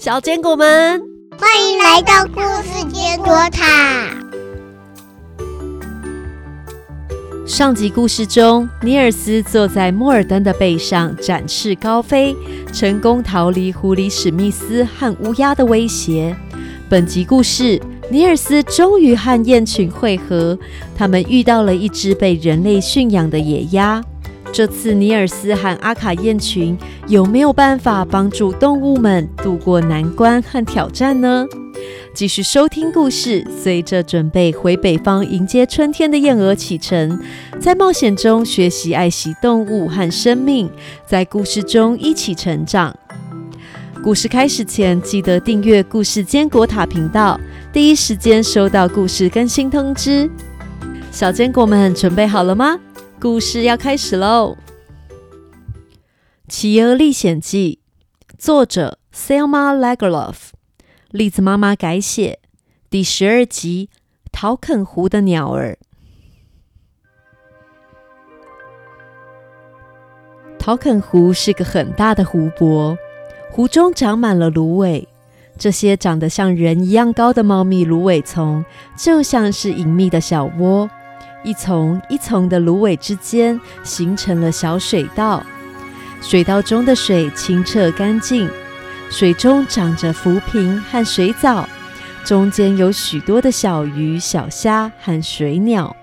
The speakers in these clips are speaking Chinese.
小坚果们，欢迎来到故事坚果塔。上集故事中，尼尔斯坐在莫尔登的背上展翅高飞，成功逃离狐狸史密斯和乌鸦的威胁。本集故事，尼尔斯终于和雁群会合，他们遇到了一只被人类驯养的野鸭。这次尼尔斯和阿卡雁群有没有办法帮助动物们度过难关和挑战呢？继续收听故事，随着准备回北方迎接春天的燕鹅启程，在冒险中学习爱惜动物和生命，在故事中一起成长。故事开始前，记得订阅故事坚果塔频道，第一时间收到故事更新通知。小坚果们准备好了吗？故事要开始喽！《企鹅历险记》作者 Selma Lagerlof，栗子妈妈改写，第十二集《陶肯湖的鸟儿》。陶肯湖是个很大的湖泊，湖中长满了芦苇。这些长得像人一样高的茂密芦苇丛，就像是隐秘的小窝。一丛一丛的芦苇之间形成了小水道，水道中的水清澈干净，水中长着浮萍和水藻，中间有许多的小鱼、小虾和水鸟。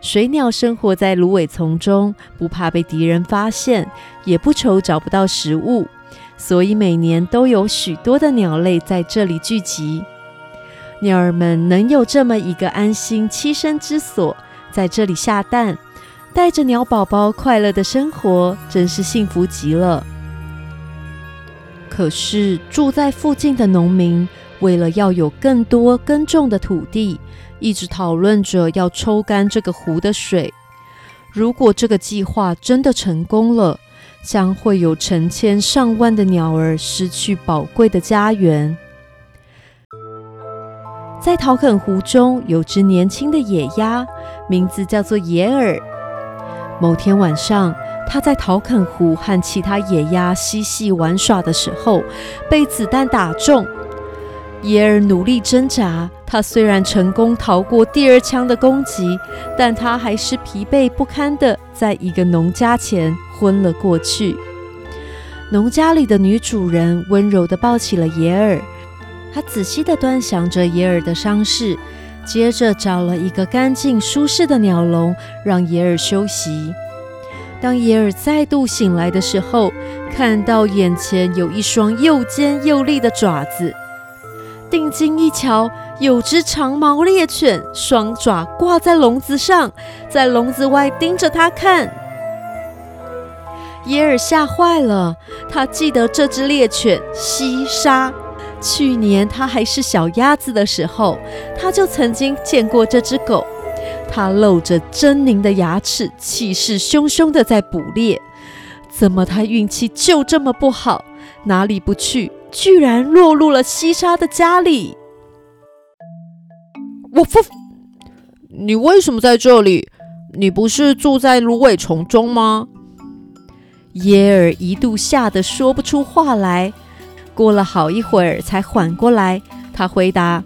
水鸟生活在芦苇丛中，不怕被敌人发现，也不愁找不到食物，所以每年都有许多的鸟类在这里聚集。鸟儿们能有这么一个安心栖身之所。在这里下蛋，带着鸟宝宝快乐的生活，真是幸福极了。可是住在附近的农民，为了要有更多耕种的土地，一直讨论着要抽干这个湖的水。如果这个计划真的成功了，将会有成千上万的鸟儿失去宝贵的家园。在陶肯湖中，有只年轻的野鸭，名字叫做野尔。某天晚上，他在陶肯湖和其他野鸭嬉戏玩耍的时候，被子弹打中。野尔努力挣扎，他虽然成功逃过第二枪的攻击，但他还是疲惫不堪的，在一个农家前昏了过去。农家里的女主人温柔地抱起了野尔。他仔细地端详着耶尔的伤势，接着找了一个干净舒适的鸟笼，让野尔休息。当野尔再度醒来的时候，看到眼前有一双又尖又利的爪子。定睛一瞧，有只长毛猎犬，双爪挂在笼子上，在笼子外盯着他看。耶尔吓坏了，他记得这只猎犬西沙。去年他还是小鸭子的时候，他就曾经见过这只狗。它露着狰狞的牙齿，气势汹汹的在捕猎。怎么它运气就这么不好？哪里不去，居然落入了西沙的家里？我夫，你为什么在这里？你不是住在芦苇丛中吗？耶尔一度吓得说不出话来。过了好一会儿，才缓过来。他回答：“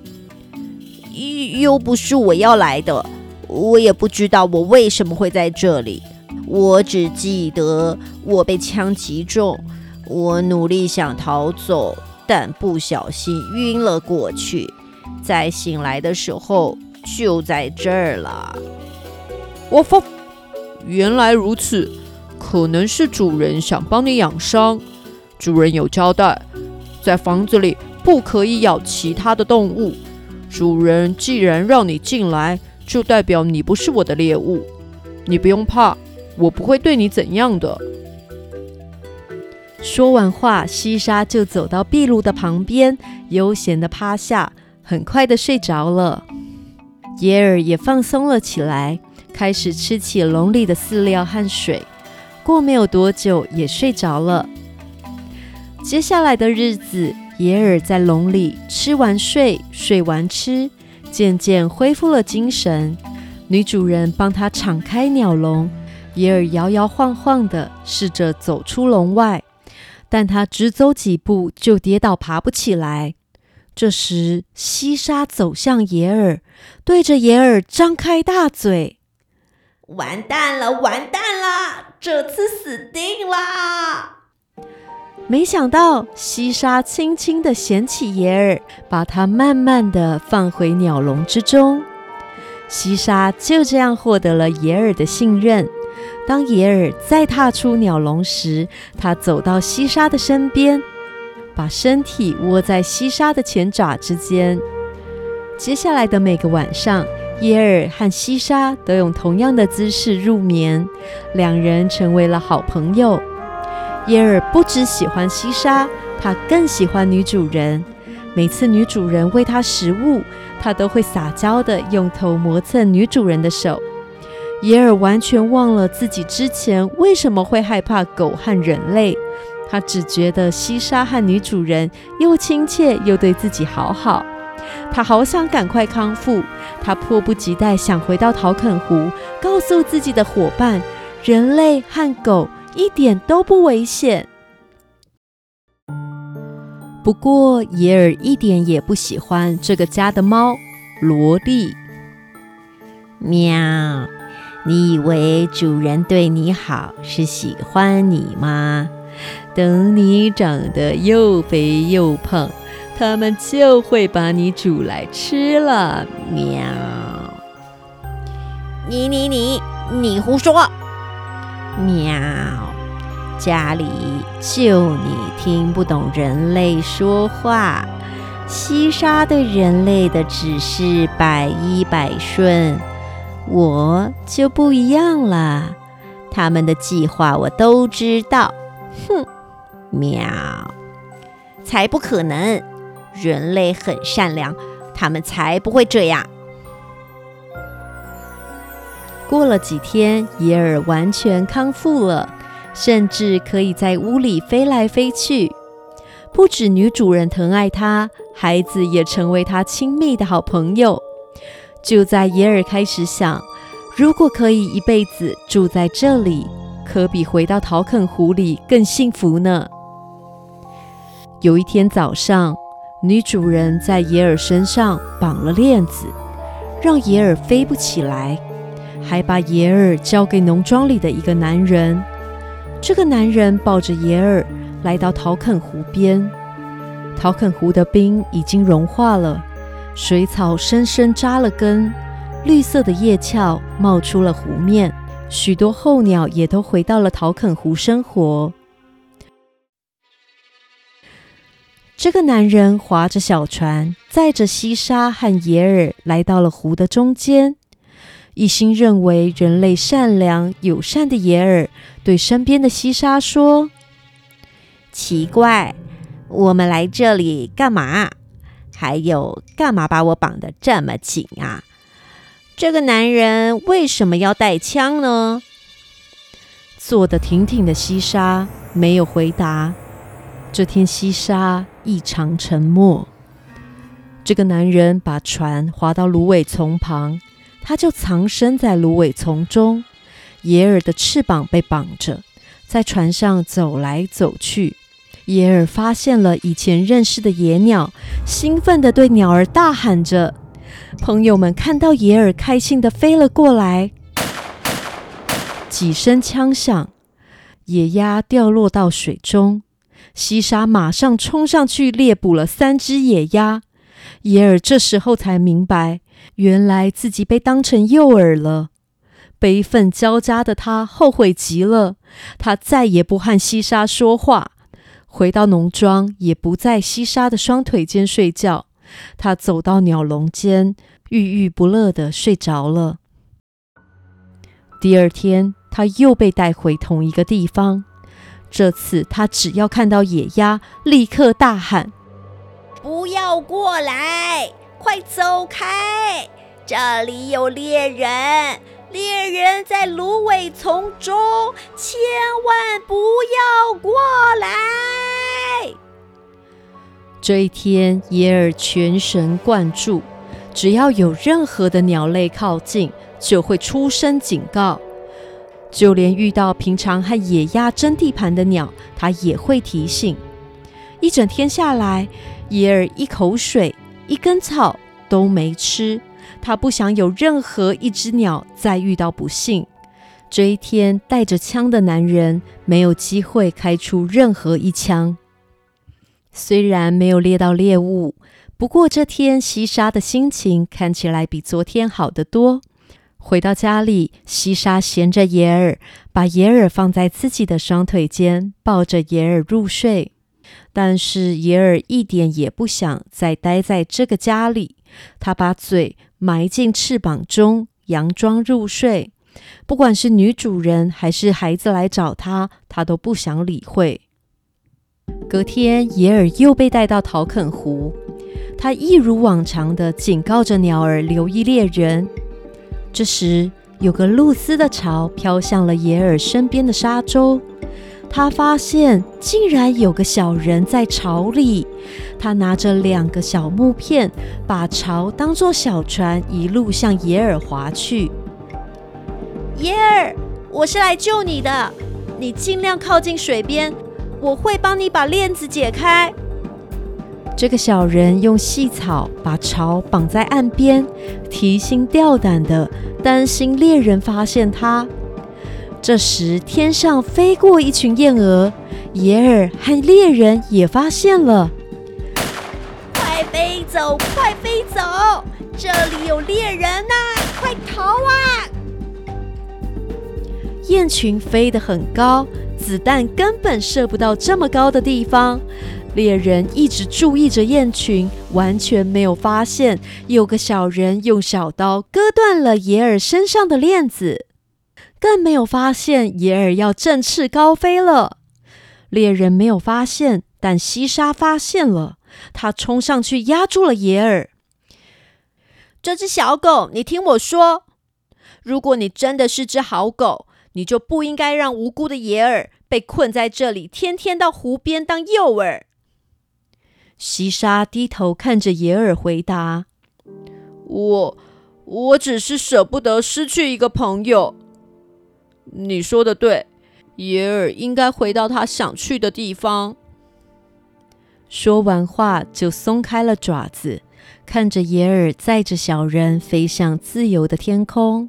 又又不是我要来的，我也不知道我为什么会在这里。我只记得我被枪击中，我努力想逃走，但不小心晕了过去。在醒来的时候，就在这儿了。”我发，原来如此，可能是主人想帮你养伤。主人有交代。在房子里不可以咬其他的动物。主人既然让你进来，就代表你不是我的猎物。你不用怕，我不会对你怎样的。说完话，西沙就走到壁炉的旁边，悠闲的趴下，很快的睡着了。耶尔也放松了起来，开始吃起笼里的饲料和水。过没有多久，也睡着了。接下来的日子，野尔在笼里吃完睡，睡完吃，渐渐恢复了精神。女主人帮他敞开鸟笼，野尔摇摇晃晃的试着走出笼外。但他只走几步就跌倒，爬不起来。这时，西沙走向野尔，对着野尔张开大嘴：“完蛋了，完蛋了，这次死定了！”没想到，西沙轻轻地捡起耶尔，把它慢慢地放回鸟笼之中。西沙就这样获得了耶尔的信任。当耶尔再踏出鸟笼时，他走到西沙的身边。把身体窝在西沙的前爪之间。接下来的每个晚上，耶尔和西沙都用同样的姿势入眠，两人成为了好朋友。耶尔不只喜欢西沙，他更喜欢女主人。每次女主人喂他食物，他都会撒娇的用头磨蹭女主人的手。耶尔完全忘了自己之前为什么会害怕狗和人类。他只觉得西沙和女主人又亲切又对自己好好，他好想赶快康复。他迫不及待想回到陶肯湖，告诉自己的伙伴：人类和狗一点都不危险。不过，耶尔一点也不喜欢这个家的猫萝莉。喵，你以为主人对你好是喜欢你吗？等你长得又肥又胖，他们就会把你煮来吃了。喵！你你你你胡说！喵！家里就你听不懂人类说话。西沙对人类的指示百依百顺，我就不一样了。他们的计划我都知道。哼，喵！才不可能！人类很善良，他们才不会这样。过了几天，耶尔完全康复了，甚至可以在屋里飞来飞去。不止女主人疼爱他，孩子也成为他亲密的好朋友。就在耶尔开始想，如果可以一辈子住在这里。可比回到陶肯湖里更幸福呢。有一天早上，女主人在耶尔身上绑了链子，让耶尔飞不起来，还把耶尔交给农庄里的一个男人。这个男人抱着耶尔来到陶肯湖边。陶肯湖的冰已经融化了，水草深深扎了根，绿色的叶鞘冒出了湖面。许多候鸟也都回到了陶肯湖生活。这个男人划着小船，载着西沙和耶尔来到了湖的中间。一心认为人类善良友善的耶尔对身边的西沙说：“奇怪，我们来这里干嘛？还有，干嘛把我绑得这么紧啊？”这个男人为什么要带枪呢？坐得挺挺的西沙没有回答。这天，西沙异常沉默。这个男人把船划到芦苇丛旁，他就藏身在芦苇丛中。野尔的翅膀被绑着，在船上走来走去。野尔发现了以前认识的野鸟，兴奋地对鸟儿大喊着。朋友们看到野尔开心的飞了过来，几声枪响，野鸭掉落到水中。西沙马上冲上去猎捕了三只野鸭。野尔这时候才明白，原来自己被当成诱饵了。悲愤交加的他后悔极了，他再也不和西沙说话，回到农庄也不在西沙的双腿间睡觉。他走到鸟笼间，郁郁不乐地睡着了。第二天，他又被带回同一个地方。这次，他只要看到野鸭，立刻大喊：“不要过来！快走开！这里有猎人！猎人在芦苇丛中，千万不要过来！”这一天，耶尔全神贯注，只要有任何的鸟类靠近，就会出声警告。就连遇到平常和野鸭争地盘的鸟，它也会提醒。一整天下来，耶尔一口水、一根草都没吃。他不想有任何一只鸟再遇到不幸。这一天，带着枪的男人没有机会开出任何一枪。虽然没有猎到猎物，不过这天西沙的心情看起来比昨天好得多。回到家里，西沙衔着野尔，把野尔放在自己的双腿间，抱着野尔入睡。但是耶尔一点也不想再待在这个家里，他把嘴埋进翅膀中，佯装入睡。不管是女主人还是孩子来找他，他都不想理会。隔天，耶尔又被带到陶肯湖，他一如往常的警告着鸟儿留意猎人。这时，有个露丝的巢飘向了耶尔身边的沙洲，他发现竟然有个小人在巢里，他拿着两个小木片，把巢当作小船，一路向耶尔划去。耶尔，我是来救你的，你尽量靠近水边，我会帮你把链子解开。这个小人用细草把巢绑在岸边，提心吊胆的担心猎人发现他。这时，天上飞过一群燕鹅，耶尔和猎人也发现了。快飞走，快飞走！这里有猎人呐，快逃啊！雁群飞得很高，子弹根本射不到这么高的地方。猎人一直注意着雁群，完全没有发现有个小人用小刀割断了耶尔身上的链子，更没有发现野尔要振翅高飞了。猎人没有发现，但西沙发现了，他冲上去压住了野尔。这只小狗，你听我说，如果你真的是只好狗。你就不应该让无辜的野尔被困在这里，天天到湖边当诱饵。西沙低头看着野尔，回答：“我，我只是舍不得失去一个朋友。你说的对，野尔应该回到他想去的地方。”说完话，就松开了爪子，看着野尔载着小人飞向自由的天空。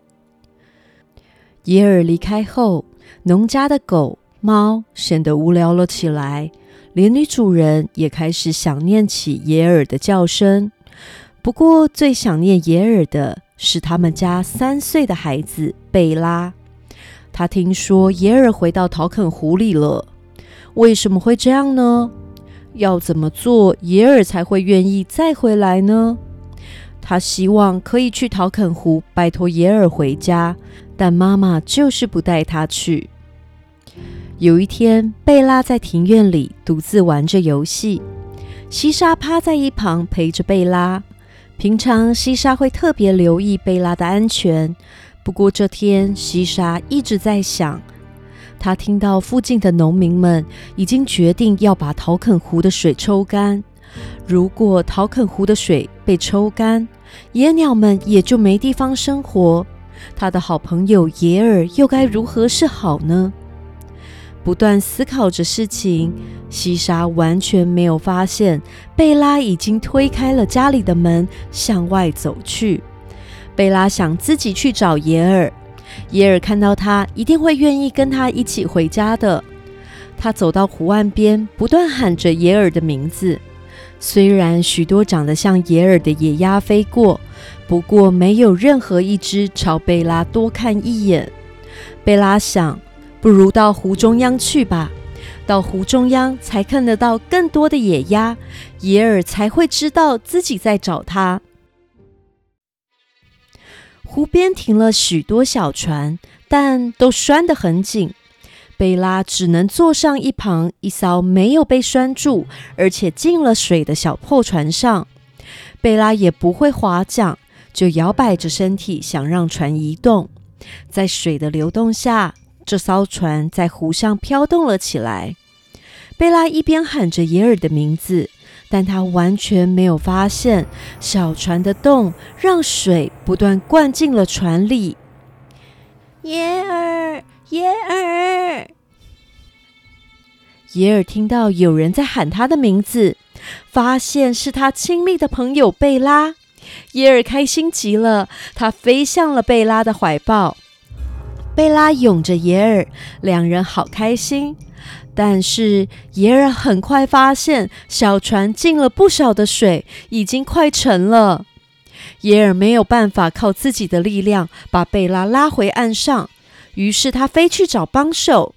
耶尔离开后，农家的狗、猫显得无聊了起来，连女主人也开始想念起耶尔的叫声。不过，最想念耶尔的是他们家三岁的孩子贝拉。他听说耶尔回到陶肯湖里了，为什么会这样呢？要怎么做耶尔才会愿意再回来呢？他希望可以去陶肯湖，拜托耶尔回家。但妈妈就是不带他去。有一天，贝拉在庭院里独自玩着游戏，西沙趴在一旁陪着贝拉。平常西沙会特别留意贝拉的安全，不过这天西沙一直在想，他听到附近的农民们已经决定要把陶肯湖的水抽干。如果陶肯湖的水被抽干，野鸟们也就没地方生活。他的好朋友耶尔又该如何是好呢？不断思考着事情，西沙完全没有发现贝拉已经推开了家里的门，向外走去。贝拉想自己去找耶尔，耶尔看到他一定会愿意跟他一起回家的。他走到湖岸边，不断喊着耶尔的名字。虽然许多长得像耶尔的野鸭飞过。不过，没有任何一只朝贝拉多看一眼。贝拉想，不如到湖中央去吧，到湖中央才看得到更多的野鸭，耶尔才会知道自己在找他。湖边停了许多小船，但都拴得很紧。贝拉只能坐上一旁一艘没有被拴住，而且进了水的小破船上。贝拉也不会划桨。就摇摆着身体，想让船移动。在水的流动下，这艘船在湖上飘动了起来。贝拉一边喊着耶尔的名字，但他完全没有发现小船的动让水不断灌进了船里。耶尔，耶尔！耶尔听到有人在喊他的名字，发现是他亲密的朋友贝拉。耶尔开心极了，他飞向了贝拉的怀抱。贝拉拥着耶尔，两人好开心。但是耶尔很快发现，小船进了不少的水，已经快沉了。耶尔没有办法靠自己的力量把贝拉拉回岸上，于是他飞去找帮手。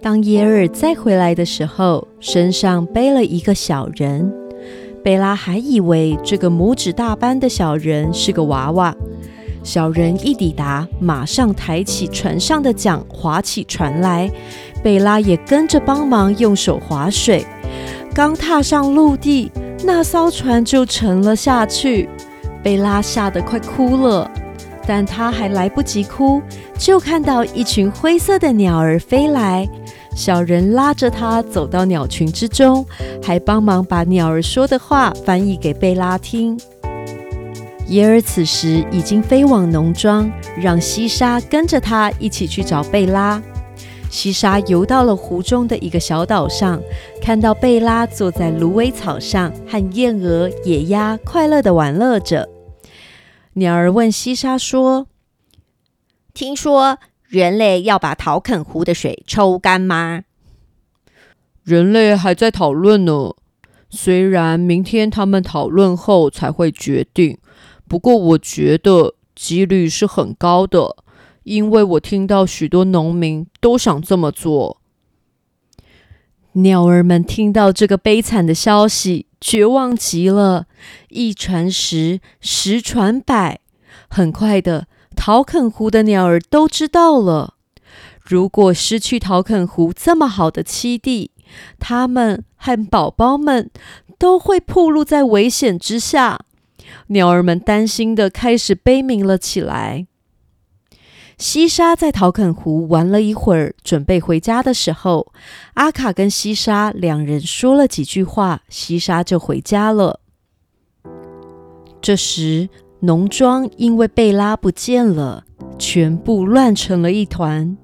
当耶尔再回来的时候，身上背了一个小人。贝拉还以为这个拇指大般的小人是个娃娃。小人一抵达，马上抬起船上的桨，划起船来。贝拉也跟着帮忙，用手划水。刚踏上陆地，那艘船就沉了下去。贝拉吓得快哭了，但她还来不及哭，就看到一群灰色的鸟儿飞来。小人拉着她走到鸟群之中，还帮忙把鸟儿说的话翻译给贝拉听。耶尔此时已经飞往农庄，让西沙跟着他一起去找贝拉。西沙游到了湖中的一个小岛上，看到贝拉坐在芦苇草上，和燕鹅、野鸭快乐地玩乐着。鸟儿问西沙说：“听说人类要把陶肯湖的水抽干吗？”人类还在讨论呢，虽然明天他们讨论后才会决定。不过，我觉得几率是很高的，因为我听到许多农民都想这么做。鸟儿们听到这个悲惨的消息，绝望极了。一传十，十传百，很快的，陶肯湖的鸟儿都知道了。如果失去陶肯湖这么好的栖地，它们和宝宝们都会暴露在危险之下。鸟儿们担心的开始悲鸣了起来。西沙在陶肯湖玩了一会儿，准备回家的时候，阿卡跟西沙两人说了几句话，西沙就回家了。这时，农庄因为贝拉不见了，全部乱成了一团，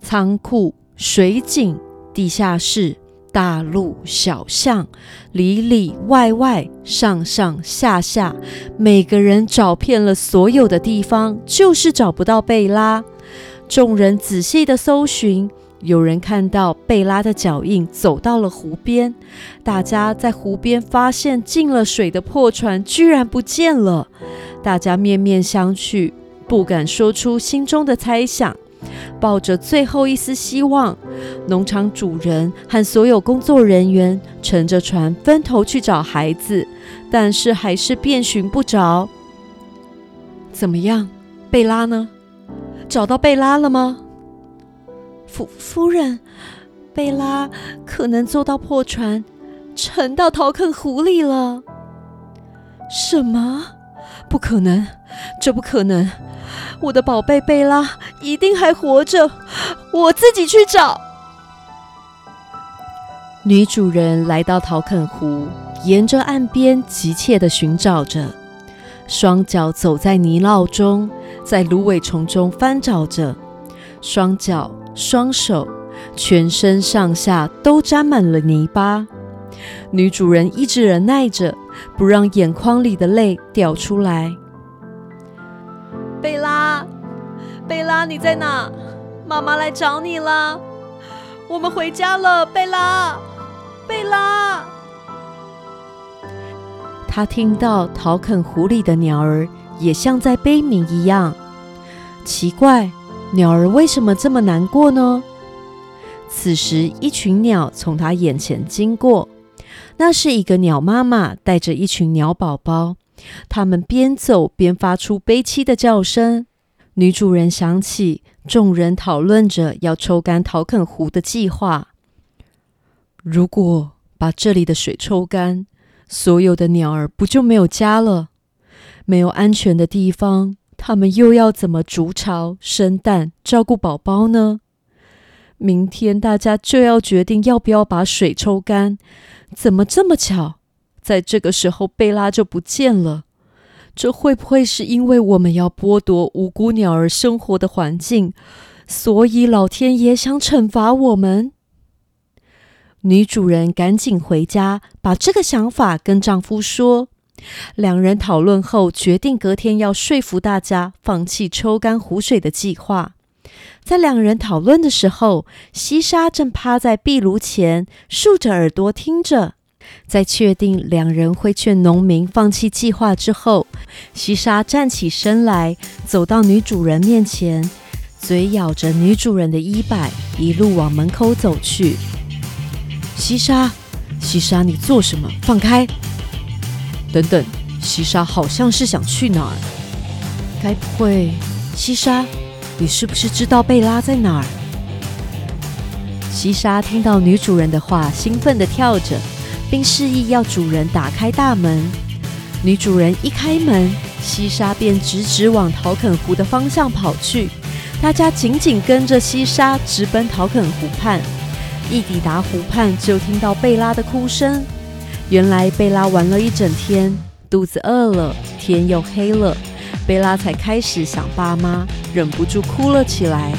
仓库、水井、地下室。大路小巷，里里外外，上上下下，每个人找遍了所有的地方，就是找不到贝拉。众人仔细的搜寻，有人看到贝拉的脚印走到了湖边。大家在湖边发现进了水的破船居然不见了，大家面面相觑，不敢说出心中的猜想。抱着最后一丝希望，农场主人和所有工作人员乘着船分头去找孩子，但是还是遍寻不着。怎么样，贝拉呢？找到贝拉了吗？夫夫人，贝拉可能坐到破船，沉到陶肯湖里了。什么？不可能！这不可能！我的宝贝贝拉一定还活着，我自己去找。女主人来到陶肯湖，沿着岸边急切地寻找着，双脚走在泥淖中，在芦苇丛中翻找着，双脚、双手、全身上下都沾满了泥巴。女主人一直忍耐着，不让眼眶里的泪掉出来。贝拉，贝拉，你在哪？妈妈来找你了。我们回家了，贝拉，贝拉。他听到陶肯湖里的鸟儿也像在悲鸣一样。奇怪，鸟儿为什么这么难过呢？此时，一群鸟从他眼前经过。那是一个鸟妈妈带着一群鸟宝宝。他们边走边发出悲凄的叫声。女主人想起众人讨论着要抽干陶肯湖的计划。如果把这里的水抽干，所有的鸟儿不就没有家了？没有安全的地方，它们又要怎么筑巢、生蛋、照顾宝宝呢？明天大家就要决定要不要把水抽干。怎么这么巧？在这个时候，贝拉就不见了。这会不会是因为我们要剥夺无辜鸟儿生活的环境，所以老天爷想惩罚我们？女主人赶紧回家，把这个想法跟丈夫说。两人讨论后，决定隔天要说服大家放弃抽干湖水的计划。在两人讨论的时候，西沙正趴在壁炉前，竖着耳朵听着。在确定两人会劝农民放弃计划之后，西沙站起身来，走到女主人面前，嘴咬着女主人的衣摆，一路往门口走去。西沙，西沙，你做什么？放开！等等，西沙好像是想去哪儿？该不会，西沙，你是不是知道贝拉在哪儿？西沙听到女主人的话，兴奋地跳着。并示意要主人打开大门。女主人一开门，西沙便直直往陶肯湖的方向跑去。大家紧紧跟着西沙直奔陶肯湖畔。一抵达湖畔，就听到贝拉的哭声。原来贝拉玩了一整天，肚子饿了，天又黑了，贝拉才开始想爸妈，忍不住哭了起来。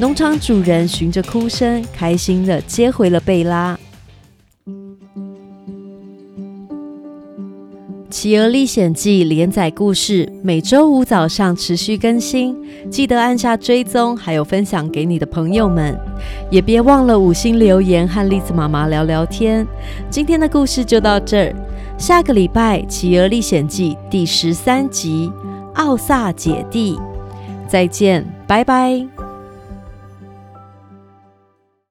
农场主人循着哭声，开心地接回了贝拉。《企鹅历险记》连载故事每周五早上持续更新，记得按下追踪，还有分享给你的朋友们，也别忘了五星留言和栗子妈妈聊聊天。今天的故事就到这儿，下个礼拜《企鹅历险记》第十三集《奥萨姐弟》，再见，拜拜。